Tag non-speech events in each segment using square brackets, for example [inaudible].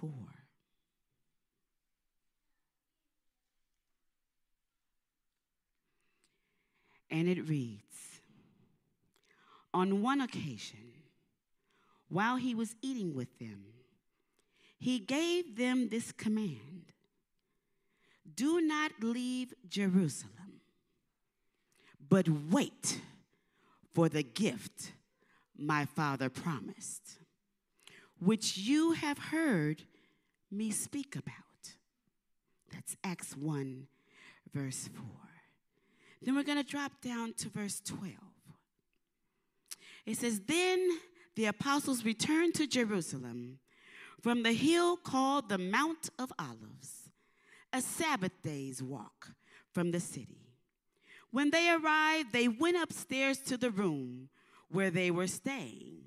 4. And it reads On one occasion, while he was eating with them, he gave them this command Do not leave Jerusalem, but wait for the gift my father promised, which you have heard me speak about. That's Acts 1, verse 4. Then we're going to drop down to verse 12. It says, Then the apostles returned to Jerusalem from the hill called the Mount of Olives, a Sabbath day's walk from the city. When they arrived, they went upstairs to the room where they were staying.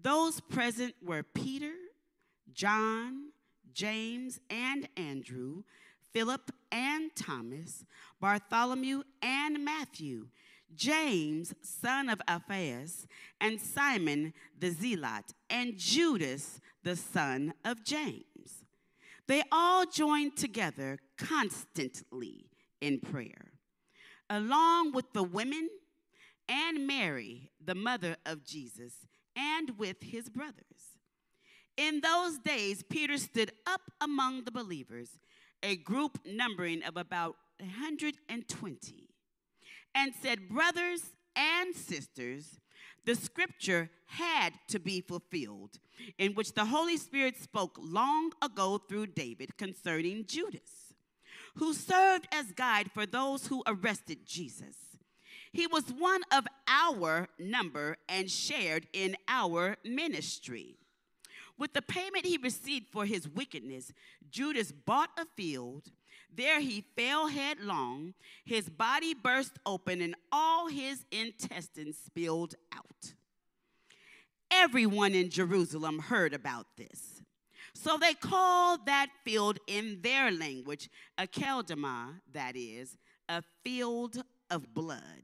Those present were Peter, John, James, and Andrew, Philip and Thomas, Bartholomew and Matthew, James, son of Alphaeus, and Simon the Zealot, and Judas, the son of James. They all joined together constantly in prayer, along with the women and Mary, the mother of Jesus, and with his brothers. In those days, Peter stood up among the believers, a group numbering of about 120, and said, Brothers and sisters, the scripture had to be fulfilled, in which the Holy Spirit spoke long ago through David concerning Judas, who served as guide for those who arrested Jesus. He was one of our number and shared in our ministry. With the payment he received for his wickedness, Judas bought a field. There he fell headlong. His body burst open, and all his intestines spilled out. Everyone in Jerusalem heard about this. So they called that field in their language a Akeldama, that is, a field of blood.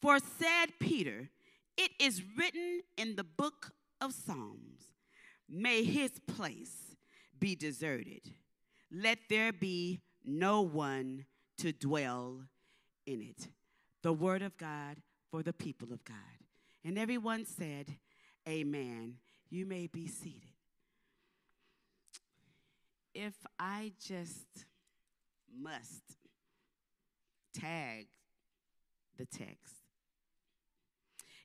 For said Peter, it is written in the book of Psalms, may his place be deserted. Let there be no one to dwell in it. The word of God for the people of God. And everyone said, Amen. You may be seated. If I just must tag the text,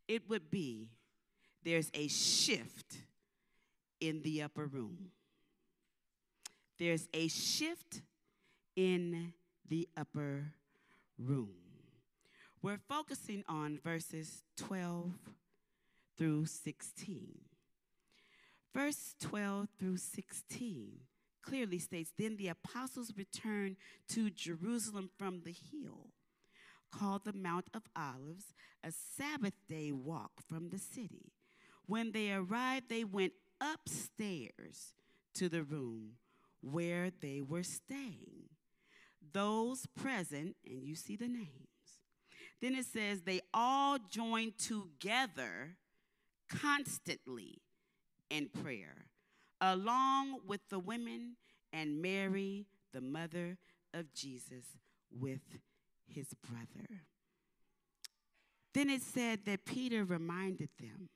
it would be there's a shift in the upper room. There's a shift in the upper room. We're focusing on verses 12 through 16. Verse 12 through 16 clearly states Then the apostles returned to Jerusalem from the hill called the Mount of Olives, a Sabbath day walk from the city. When they arrived, they went upstairs to the room where they were staying. Those present, and you see the names, then it says they all joined together constantly in prayer, along with the women and Mary, the mother of Jesus, with his brother. Then it said that Peter reminded them,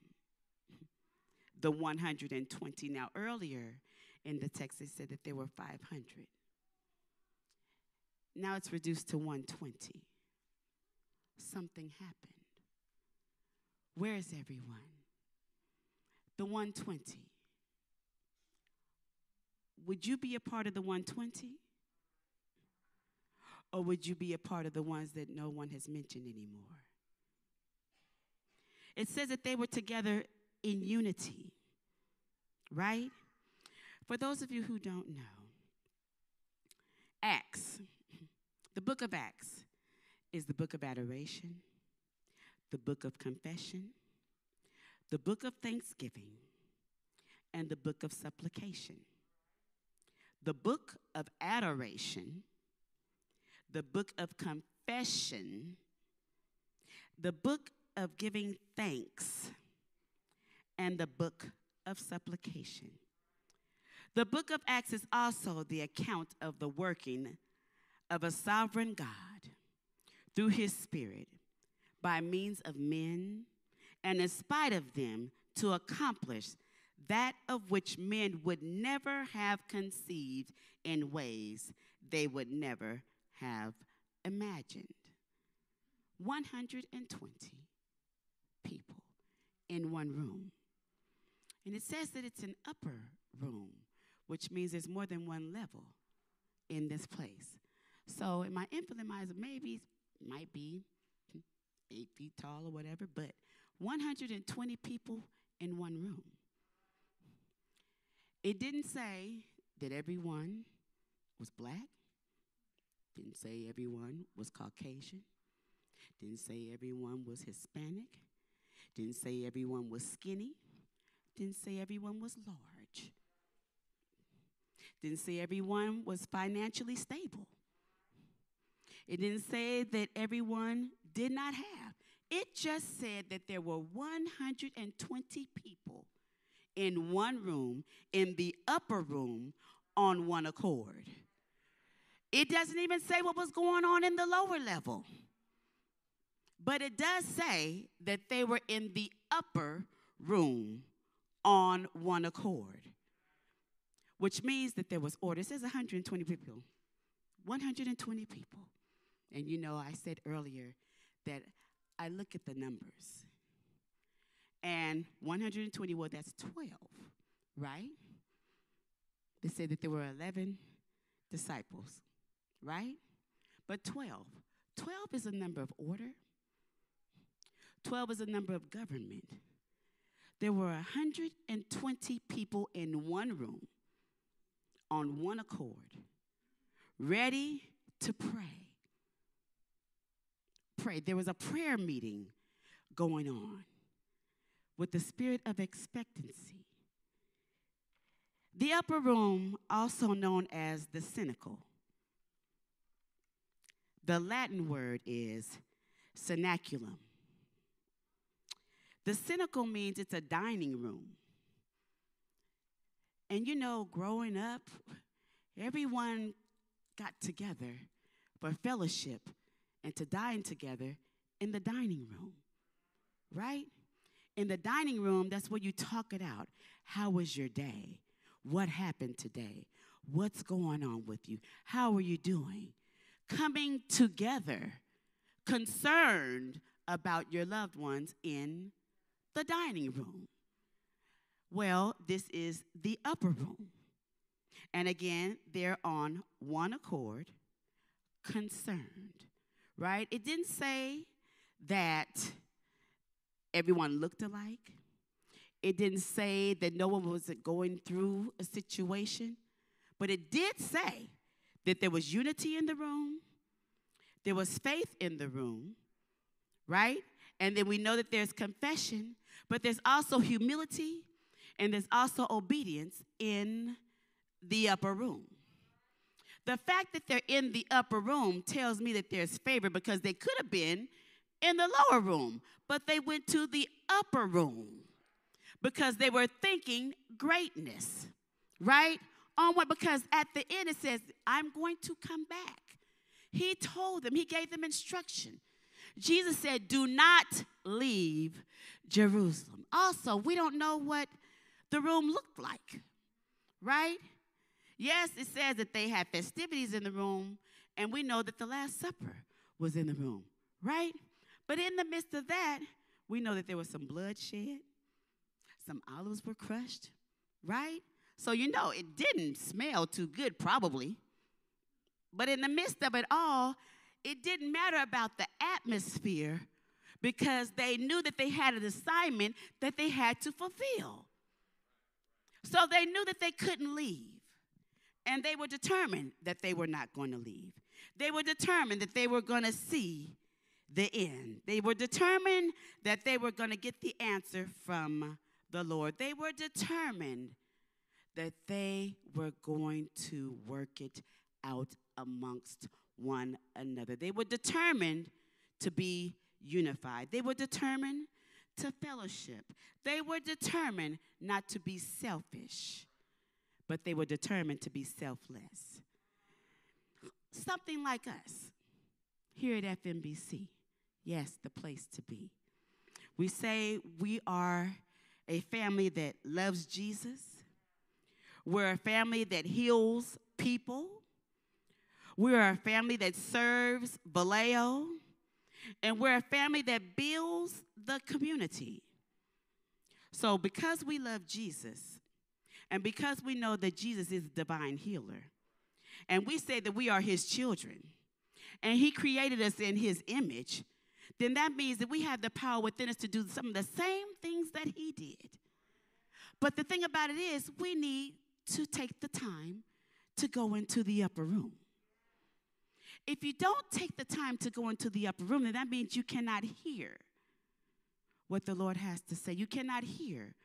the 120. Now, earlier in the text, it said that there were 500. Now it's reduced to 120. Something happened. Where is everyone? The 120. Would you be a part of the 120? Or would you be a part of the ones that no one has mentioned anymore? It says that they were together in unity, right? For those of you who don't know, Acts, the book of Acts, is the book of adoration, the book of confession, the book of thanksgiving, and the book of supplication. The book of adoration the book of confession, the book of giving thanks, and the book of supplication. The book of Acts is also the account of the working of a sovereign God through his Spirit by means of men and in spite of them to accomplish that of which men would never have conceived in ways they would never have imagined. 120 people in one room. And it says that it's an upper room, which means there's more than one level in this place. So in my infinite minds, maybe might be eight feet tall or whatever, but 120 people in one room. It didn't say that everyone was black, didn't say everyone was Caucasian, didn't say everyone was Hispanic, didn't say everyone was skinny, didn't say everyone was large, didn't say everyone was financially stable. It didn't say that everyone did not have. It just said that there were 120 people in one room, in the upper room, on one accord. It doesn't even say what was going on in the lower level. But it does say that they were in the upper room on one accord, which means that there was order. It says 120 people. 120 people. And you know, I said earlier that I look at the numbers. And 120, well, that's 12, right? They said that there were 11 disciples, right? But 12. 12 is a number of order, 12 is a number of government. There were 120 people in one room on one accord, ready to pray pray. There was a prayer meeting going on with the spirit of expectancy. The upper room, also known as the cenacle, the Latin word is cenaculum. The cenacle means it's a dining room. And you know, growing up, everyone got together for fellowship and to dine together in the dining room, right? In the dining room, that's where you talk it out. How was your day? What happened today? What's going on with you? How are you doing? Coming together, concerned about your loved ones in the dining room. Well, this is the upper room. And again, they're on one accord, concerned right? It didn't say that everyone looked alike. It didn't say that no one was going through a situation. But it did say that there was unity in the room, there was faith in the room, right? And then we know that there's confession, but there's also humility and there's also obedience in the upper room. The fact that they're in the upper room tells me that there's favor because they could have been in the lower room, but they went to the upper room because they were thinking greatness, right? On what? Because at the end it says, I'm going to come back. He told them, he gave them instruction. Jesus said, Do not leave Jerusalem. Also, we don't know what the room looked like, right? Yes, it says that they had festivities in the room, and we know that the Last Supper was in the room, right? But in the midst of that, we know that there was some bloodshed, some olives were crushed, right? So you know it didn't smell too good, probably. But in the midst of it all, it didn't matter about the atmosphere because they knew that they had an assignment that they had to fulfill. So they knew that they couldn't leave. And they were determined that they were not going to leave. They were determined that they were going to see the end. They were determined that they were going to get the answer from the Lord. They were determined that they were going to work it out amongst one another. They were determined to be unified. They were determined to fellowship. They were determined not to be selfish but they were determined to be selfless. Something like us here at FMBC. Yes, the place to be. We say we are a family that loves Jesus. We're a family that heals people. We're a family that serves Vallejo. And we're a family that builds the community. So, because we love Jesus, and because we know that Jesus is a divine healer, and we say that we are his children, and he created us in his image, then that means that we have the power within us to do some of the same things that he did. But the thing about it is, we need to take the time to go into the upper room. If you don't take the time to go into the upper room, then that means you cannot hear what the Lord has to say. You cannot hear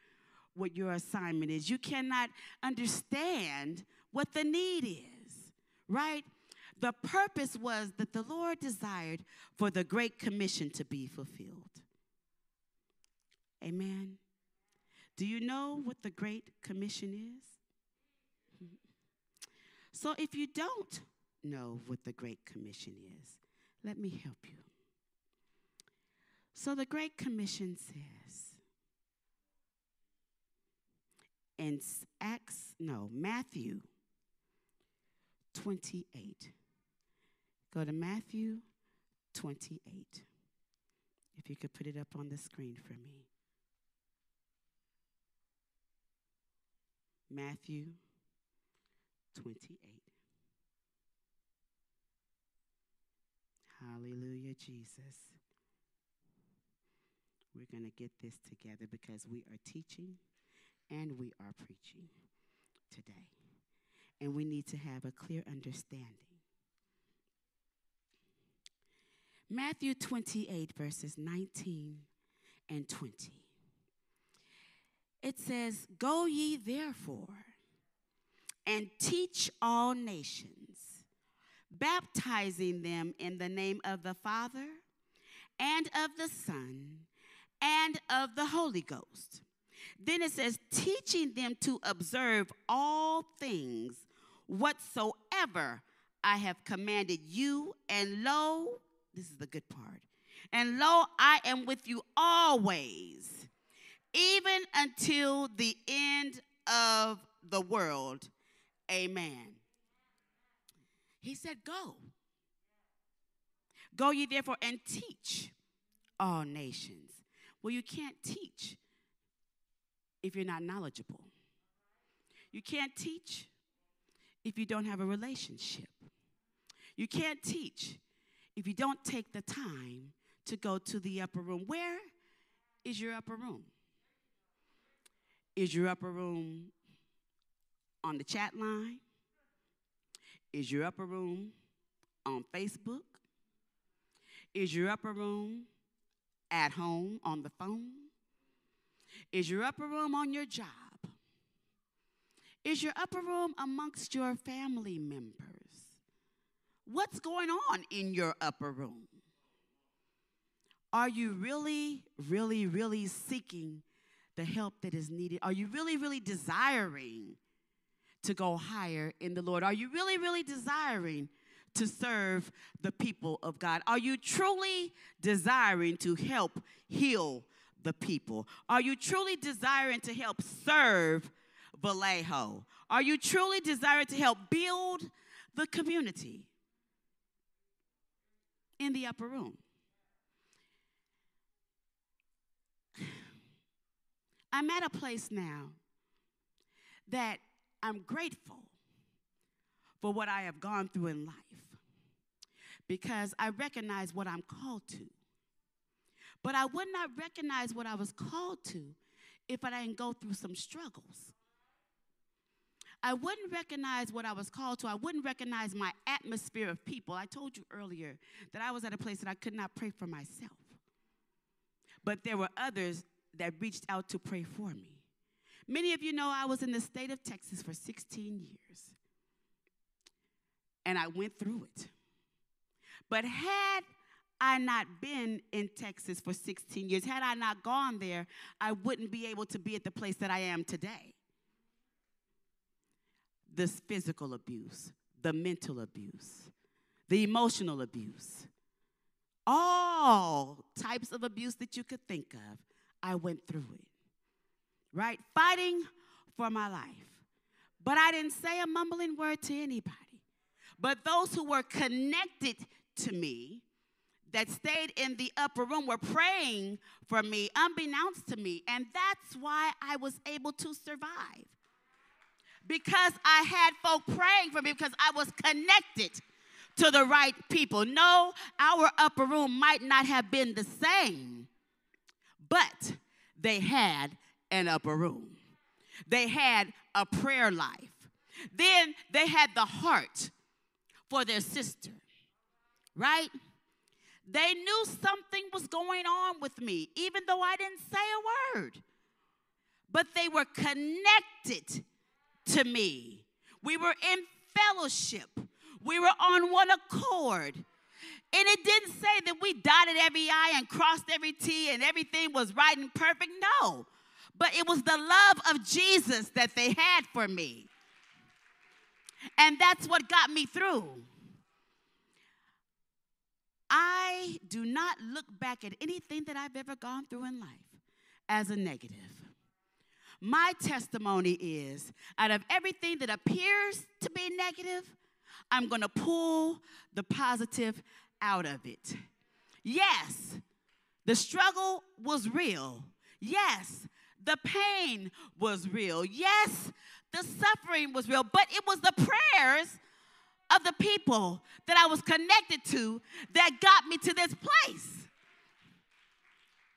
what your assignment is. You cannot understand what the need is, right? The purpose was that the Lord desired for the Great Commission to be fulfilled. Amen. Do you know what the Great Commission is? [laughs] So if you don't know what the Great Commission is, let me help you. So the Great Commission says in Acts, no, Matthew 28. Go to Matthew 28. If you could put it up on the screen for me. Matthew 28. Hallelujah, Jesus. We're going to get this together because we are teaching and we are preaching today. And we need to have a clear understanding. Matthew 28, verses 19 and 20. It says, Go ye therefore and teach all nations, baptizing them in the name of the Father and of the Son and of the Holy Ghost. Then it says, teaching them to observe all things whatsoever I have commanded you, and lo, this is the good part, and lo, I am with you always, even until the end of the world. Amen. He said, Go. Go ye therefore and teach all nations. Well, you can't teach if you're not knowledgeable. You can't teach if you don't have a relationship. You can't teach if you don't take the time to go to the upper room. Where is your upper room? Is your upper room on the chat line? Is your upper room on Facebook? Is your upper room at home on the phone? Is your upper room on your job? Is your upper room amongst your family members? What's going on in your upper room? Are you really, really, really seeking the help that is needed? Are you really, really desiring to go higher in the Lord? Are you really, really desiring to serve the people of God? Are you truly desiring to help heal the people? Are you truly desiring to help serve Vallejo? Are you truly desiring to help build the community in the upper room? [sighs] I'm at a place now that I'm grateful for what I have gone through in life because I recognize what I'm called to. But I would not recognize what I was called to if I didn't go through some struggles. I wouldn't recognize what I was called to. I wouldn't recognize my atmosphere of people. I told you earlier that I was at a place that I could not pray for myself. But there were others that reached out to pray for me. Many of you know I was in the state of Texas for 16 years. And I went through it. But had I not been in Texas for 16 years, had I not gone there, I wouldn't be able to be at the place that I am today. this physical abuse, the mental abuse, the emotional abuse, all types of abuse that you could think of, I went through it. Right? Fighting for my life. But I didn't say a mumbling word to anybody. But those who were connected to me, that stayed in the upper room, were praying for me, unbeknownst to me. And that's why I was able to survive. Because I had folk praying for me, because I was connected to the right people. No, our upper room might not have been the same, but they had an upper room. They had a prayer life. Then they had the heart for their sister, right? They knew something was going on with me, even though I didn't say a word. But they were connected to me. We were in fellowship. We were on one accord. And it didn't say that we dotted every I and crossed every T and everything was right and perfect. No. But it was the love of Jesus that they had for me. And that's what got me through. I do not look back at anything that I've ever gone through in life as a negative. My testimony is out of everything that appears to be negative, I'm going to pull the positive out of it. Yes, the struggle was real. Yes, the pain was real. Yes, the suffering was real, but it was the prayers of the people that I was connected to that got me to this place.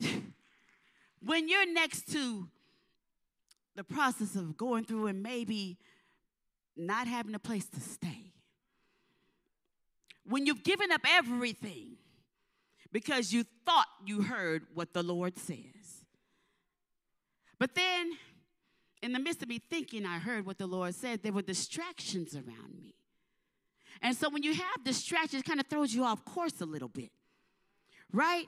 [laughs] when you're next to the process of going through and maybe not having a place to stay, when you've given up everything because you thought you heard what the Lord says. But then, in the midst of me thinking I heard what the Lord said, there were distractions around me. And so when you have distractions, it kind of throws you off course a little bit, right?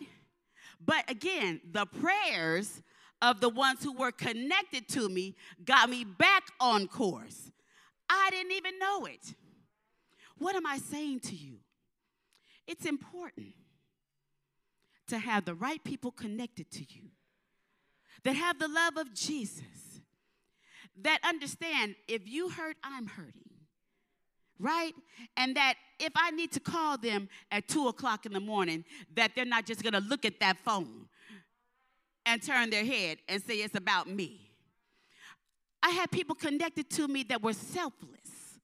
But again, the prayers of the ones who were connected to me got me back on course. I didn't even know it. What am I saying to you? It's important to have the right people connected to you that have the love of Jesus, that understand if you hurt, I'm hurting, right? And that if I need to call them at two o'clock in the morning, that they're not just gonna look at that phone and turn their head and say it's about me. I had people connected to me that were selfless.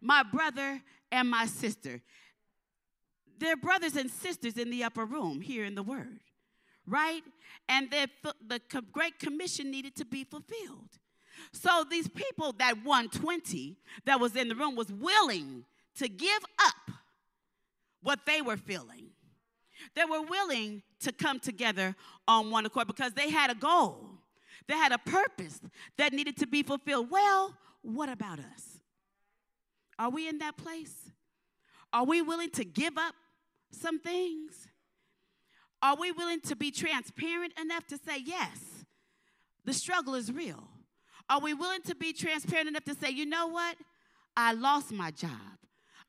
My brother and my sister. They're brothers and sisters in the upper room here in the Word, right? And the, the Great Commission needed to be fulfilled. So these people, that 120 that was in the room, was willing to give up what they were feeling. They were willing to come together on one accord because they had a goal. They had a purpose that needed to be fulfilled. Well, what about us? Are we in that place? Are we willing to give up some things? Are we willing to be transparent enough to say, yes, the struggle is real? Are we willing to be transparent enough to say, you know what? I lost my job.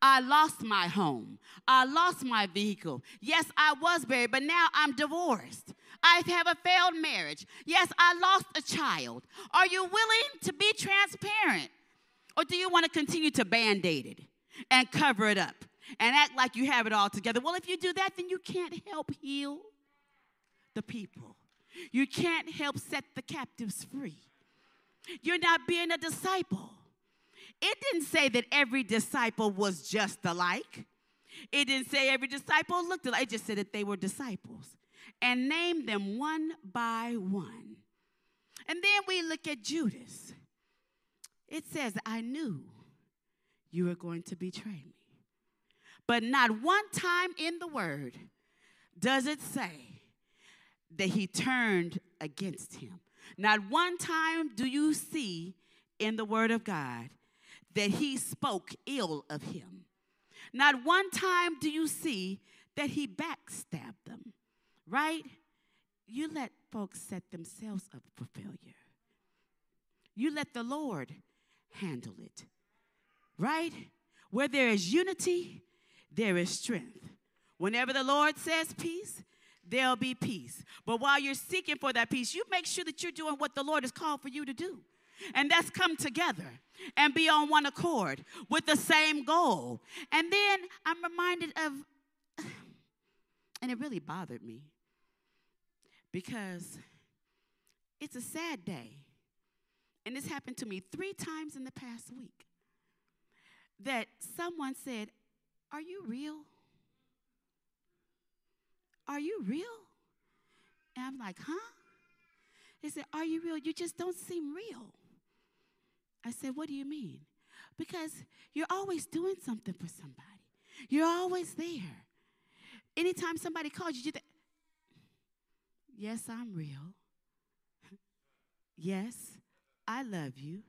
I lost my home. I lost my vehicle. Yes, I was married, but now I'm divorced. I have a failed marriage. Yes, I lost a child. Are you willing to be transparent? Or do you want to continue to band aid it and cover it up? And act like you have it all together. Well, if you do that, then you can't help heal the people. You can't help set the captives free. You're not being a disciple. It didn't say that every disciple was just alike. It didn't say every disciple looked alike. It just said that they were disciples and named them one by one. And then we look at Judas. It says, I knew you were going to betray me. But not one time in the word does it say that he turned against him. Not one time do you see in the word of God that he spoke ill of him. Not one time do you see that he backstabbed them, right? You let folks set themselves up for failure. You let the Lord handle it. Right? Where there is unity, there is strength. Whenever the Lord says peace, there'll be peace. But while you're seeking for that peace, you make sure that you're doing what the Lord has called for you to do. And that's come together and be on one accord with the same goal. And then I'm reminded of, [sighs] and it really bothered me because it's a sad day. And this happened to me three times in the past week. That someone said, Are you real? Are you real? And I'm like, Huh? They said, Are you real? You just don't seem real. I said, What do you mean? Because you're always doing something for somebody, you're always there. Anytime somebody calls you, you Yes, I'm real. [laughs] yes, I love you.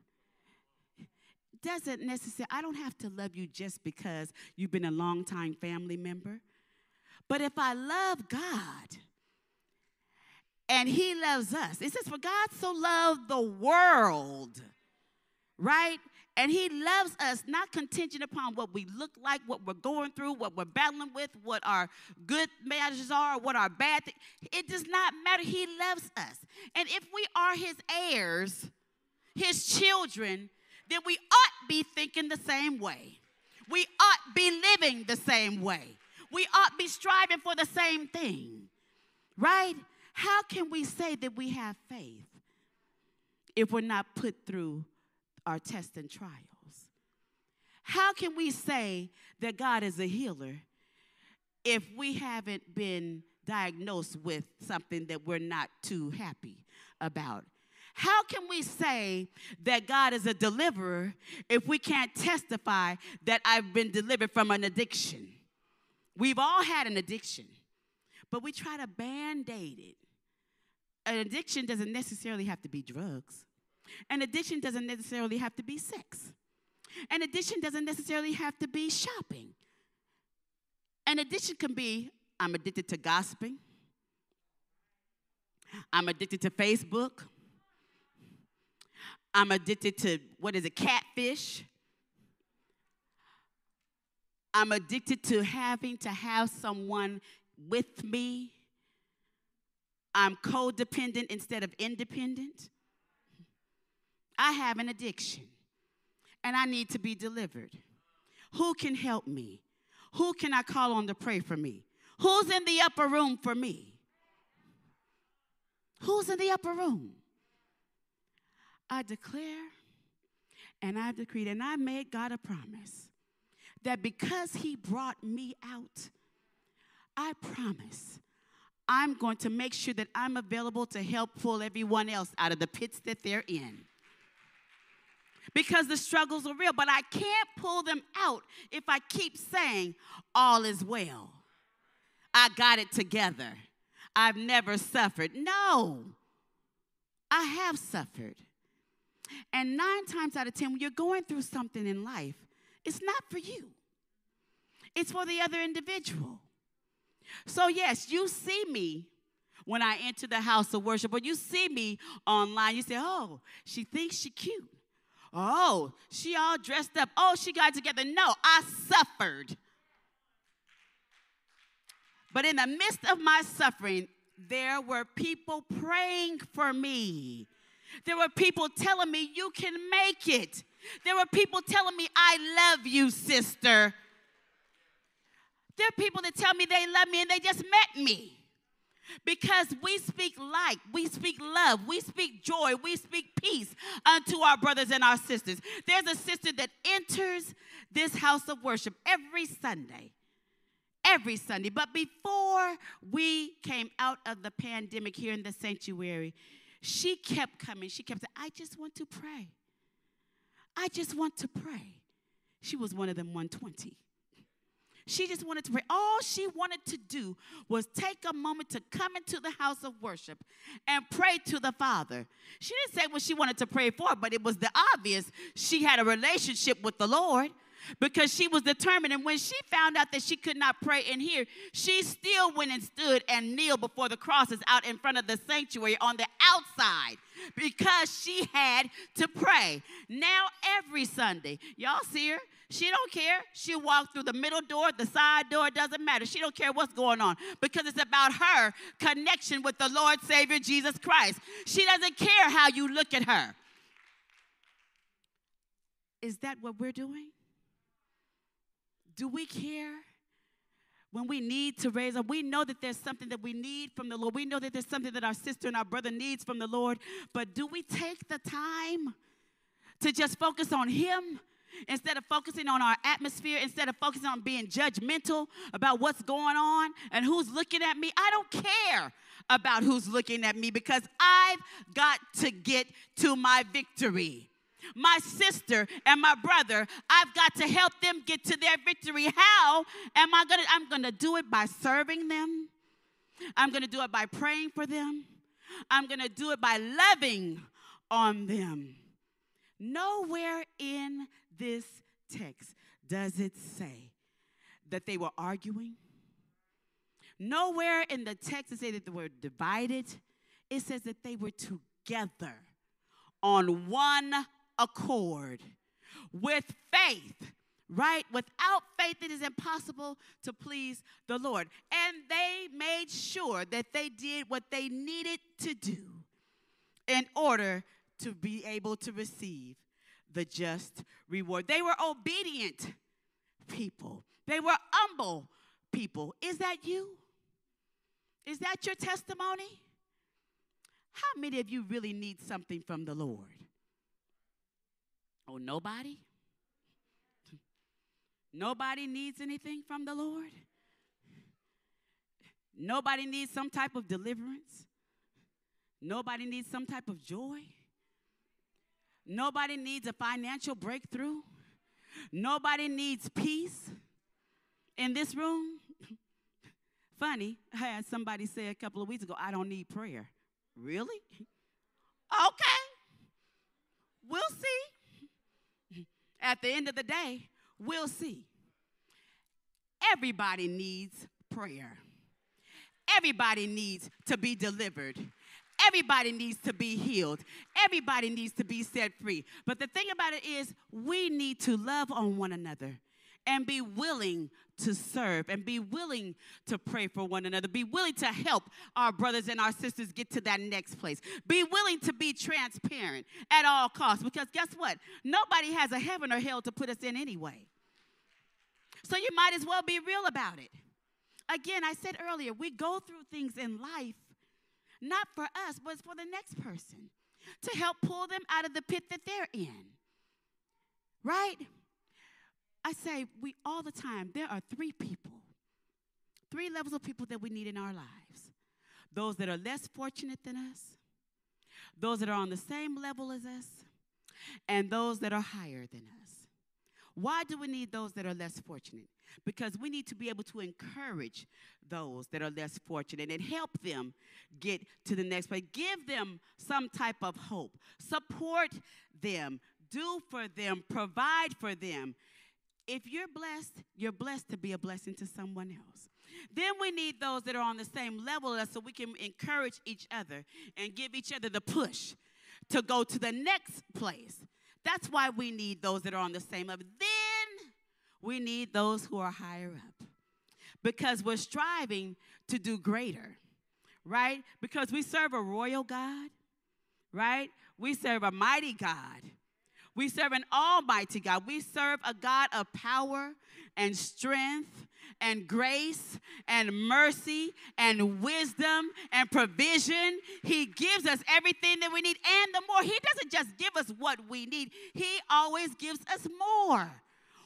Doesn't necessarily, I don't have to love you just because you've been a long-time family member. But if I love God and He loves us, it says, For God so loved the world, right? And He loves us not contingent upon what we look like, what we're going through, what we're battling with, what our good matters are, what our bad things. It does not matter. He loves us. And if we are His heirs, His children, then we ought be thinking the same way. We ought be living the same way. We ought be striving for the same thing, right? How can we say that we have faith if we're not put through our tests and trials? How can we say that God is a healer if we haven't been diagnosed with something that we're not too happy about? How can we say that God is a deliverer if we can't testify that I've been delivered from an addiction? We've all had an addiction, but we try to band aid it. An addiction doesn't necessarily have to be drugs, an addiction doesn't necessarily have to be sex, an addiction doesn't necessarily have to be shopping. An addiction can be I'm addicted to gossiping, I'm addicted to Facebook. I'm addicted to, what is it, catfish. I'm addicted to having to have someone with me. I'm codependent instead of independent. I have an addiction and I need to be delivered. Who can help me? Who can I call on to pray for me? Who's in the upper room for me? Who's in the upper room? I declare and I decreed and I made God a promise that because He brought me out, I promise I'm going to make sure that I'm available to help pull everyone else out of the pits that they're in. Because the struggles are real, but I can't pull them out if I keep saying, All is well. I got it together. I've never suffered. No, I have suffered. And nine times out of 10, when you're going through something in life, it's not for you, it's for the other individual. So, yes, you see me when I enter the house of worship, or you see me online, you say, oh, she thinks she cute. Oh, she all dressed up. Oh, she got together. No, I suffered. But in the midst of my suffering, there were people praying for me. There were people telling me, you can make it. There were people telling me, I love you, sister. There are people that tell me they love me and they just met me. Because we speak light, we speak love, we speak joy, we speak peace unto our brothers and our sisters. There's a sister that enters this house of worship every Sunday. Every Sunday. But before we came out of the pandemic here in the sanctuary, she kept coming. She kept saying, I just want to pray. I just want to pray. She was one of them 120. She just wanted to pray. All she wanted to do was take a moment to come into the house of worship and pray to the Father. She didn't say what she wanted to pray for, but it was the obvious. She had a relationship with the Lord. Because she was determined. And when she found out that she could not pray in here, she still went and stood and kneeled before the crosses out in front of the sanctuary on the outside because she had to pray. Now, every Sunday, y'all see her? She don't care. She'll walk through the middle door, the side door, doesn't matter. She don't care what's going on because it's about her connection with the Lord Savior Jesus Christ. She doesn't care how you look at her. Is that what we're doing? Do we care? When we need to raise up, we know that there's something that we need from the Lord. We know that there's something that our sister and our brother needs from the Lord. But do we take the time to just focus on Him? instead of focusing on our atmosphere, instead of focusing on being judgmental about what's going on and who's looking at me, I don't care about who's looking at me because I've got to get to my victory my sister and my brother. I've got to help them get to their victory. How am I going to? I'm going to do it by serving them. I'm going to do it by praying for them. I'm going to do it by loving on them. Nowhere in this text does it say that they were arguing. Nowhere in the text does it say that they were divided. It says that they were together on one accord with faith, right? Without faith, it is impossible to please the Lord. And they made sure that they did what they needed to do in order to be able to receive the just reward. They were obedient people, they were humble people. Is that you? Is that your testimony? How many of you really need something from the Lord? Oh, nobody? Nobody needs anything from the Lord? Nobody needs some type of deliverance? Nobody needs some type of joy? Nobody needs a financial breakthrough? Nobody needs peace in this room? Funny, I had somebody say a couple of weeks ago, I don't need prayer. Really? Okay. We'll see. At the end of the day, we'll see. Everybody needs prayer. Everybody needs to be delivered. Everybody needs to be healed. Everybody needs to be set free. But the thing about it is, we need to love on one another and be willing to serve and be willing to pray for one another. Be willing to help our brothers and our sisters get to that next place. Be willing to be transparent at all costs because guess what? Nobody has a heaven or hell to put us in anyway. So you might as well be real about it. Again, I said earlier, we go through things in life not for us, but for the next person to help pull them out of the pit that they're in. Right? I say we all the time, there are three people, three levels of people that we need in our lives those that are less fortunate than us, those that are on the same level as us, and those that are higher than us. Why do we need those that are less fortunate? Because we need to be able to encourage those that are less fortunate and help them get to the next place. Give them some type of hope. Support them. Do for them. Provide for them if you're blessed, you're blessed to be a blessing to someone else. Then we need those that are on the same level as so we can encourage each other and give each other the push to go to the next place. That's why we need those that are on the same level. Then we need those who are higher up because we're striving to do greater, right? Because we serve a royal God, right? We serve a mighty God we serve an almighty God. We serve a God of power and strength and grace and mercy and wisdom and provision. He gives us everything that we need and the more. He doesn't just give us what we need, He always gives us more.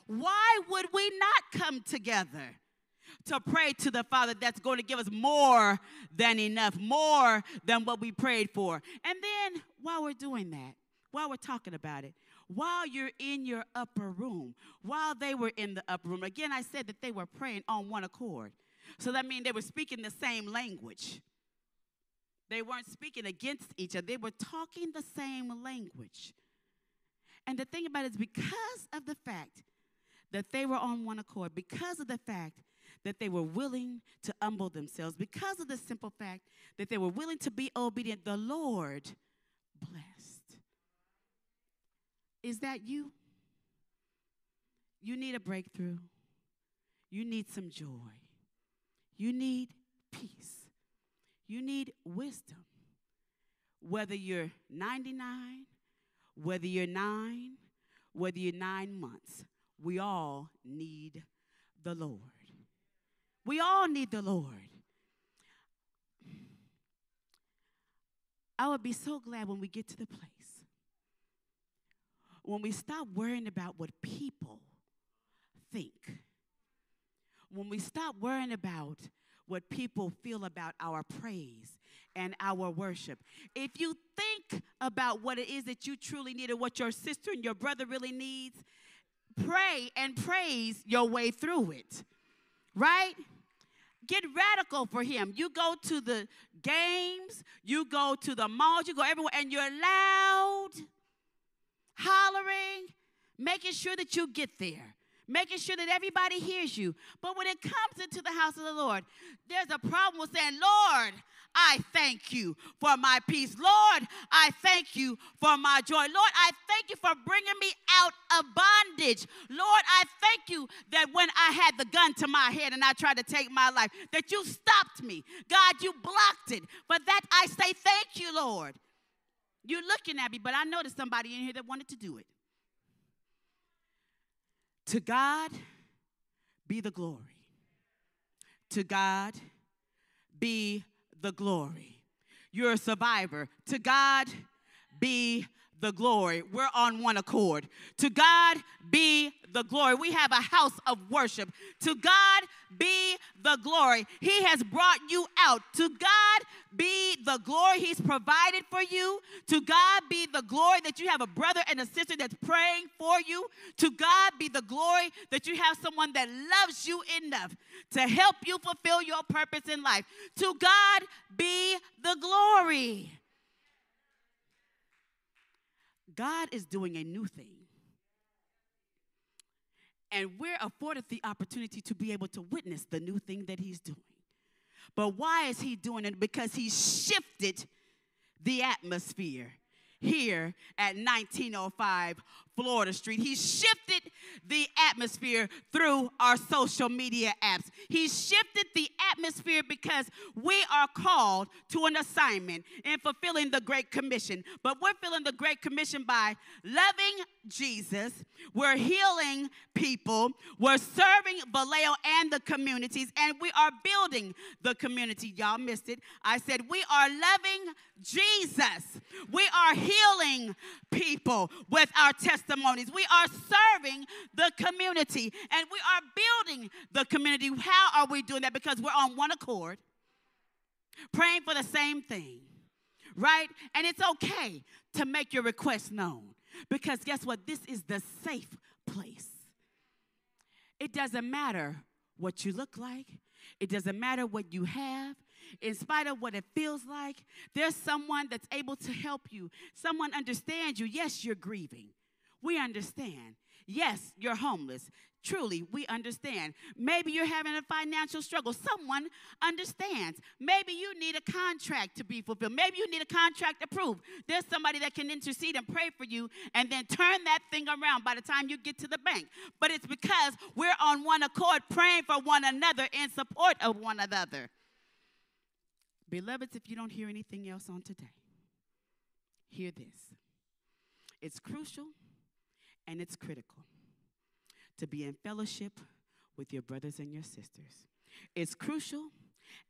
Why would we not come together? to pray to the Father that's going to give us more than enough, more than what we prayed for. And then while we're doing that, while we're talking about it, while you're in your upper room, while they were in the upper room. Again, I said that they were praying on one accord. So that means they were speaking the same language. They weren't speaking against each other, they were talking the same language. And the thing about it is because of the fact that they were on one accord because of the fact that they were willing to humble themselves, because of the simple fact that they were willing to be obedient, the Lord blessed. Is that you? You need a breakthrough. You need some joy. You need peace. You need wisdom. Whether you're 99, whether you're nine, whether you're nine months, we all need the Lord. We all need the Lord. I would be so glad when we get to the place when we stop worrying about what people think, when we stop worrying about what people feel about our praise and our worship. If you think about what it is that you truly need and what your sister and your brother really needs, pray and praise your way through it. Right? Get radical for him. You go to the games, you go to the malls, you go everywhere, and you're loud, hollering, making sure that you get there making sure that everybody hears you. But when it comes into the house of the Lord, there's a problem with saying, Lord, I thank you for my peace. Lord, I thank you for my joy. Lord, I thank you for bringing me out of bondage. Lord, I thank you that when I had the gun to my head and I tried to take my life, that you stopped me. God, you blocked it. For that, I say thank you, Lord. You're looking at me, but I know there's somebody in here that wanted to do it. To God be the glory. To God be the glory. You're a survivor. To God be the glory. We're on one accord. To God be the glory. We have a house of worship. To God be the glory. He has brought you out. To God be the glory He's provided for you. To God be the glory that you have a brother and a sister that's praying for you. To God be the glory that you have someone that loves you enough to help you fulfill your purpose in life. To God be the glory. God is doing a new thing. And we're afforded the opportunity to be able to witness the new thing that He's doing. But why is He doing it? Because He shifted the atmosphere here at 1905 Florida Street. He shifted the atmosphere through our social media apps. He shifted the atmosphere because we are called to an assignment in fulfilling the Great Commission. But we're filling the Great Commission by loving Jesus, we're healing people, we're serving Vallejo and the communities, and we are building the community. Y'all missed it. I said, We are loving Jesus. We are healing people with our testimonies. We are serving the community and we are building the community. How are we doing that? Because we're on one accord, praying for the same thing, right? And it's okay to make your request known because guess what? This is the safe place. It doesn't matter what you look like, it doesn't matter what you have, in spite of what it feels like, there's someone that's able to help you. Someone understands you. Yes, you're grieving. We understand. Yes, you're homeless. Truly, we understand. Maybe you're having a financial struggle. Someone understands. Maybe you need a contract to be fulfilled. Maybe you need a contract approved. There's somebody that can intercede and pray for you and then turn that thing around by the time you get to the bank. But it's because we're on one accord praying for one another in support of one another. Beloveds, if you don't hear anything else on today, hear this. It's crucial and it's critical to be in fellowship with your brothers and your sisters. It's crucial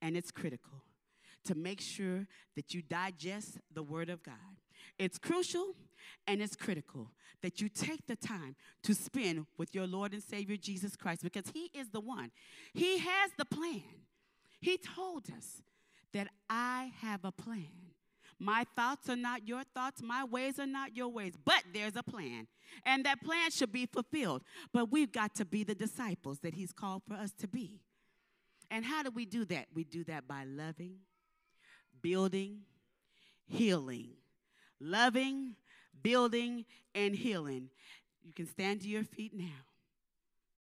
and it's critical to make sure that you digest the Word of God. It's crucial and it's critical that you take the time to spend with your Lord and Savior Jesus Christ because He is the one. He has the plan. He told us that I have a plan. My thoughts are not your thoughts, my ways are not your ways, but there's a plan. And that plan should be fulfilled. But we've got to be the disciples that He's called for us to be. And how do we do that? We do that by loving, building, healing. Loving, building, and healing. You can stand to your feet now.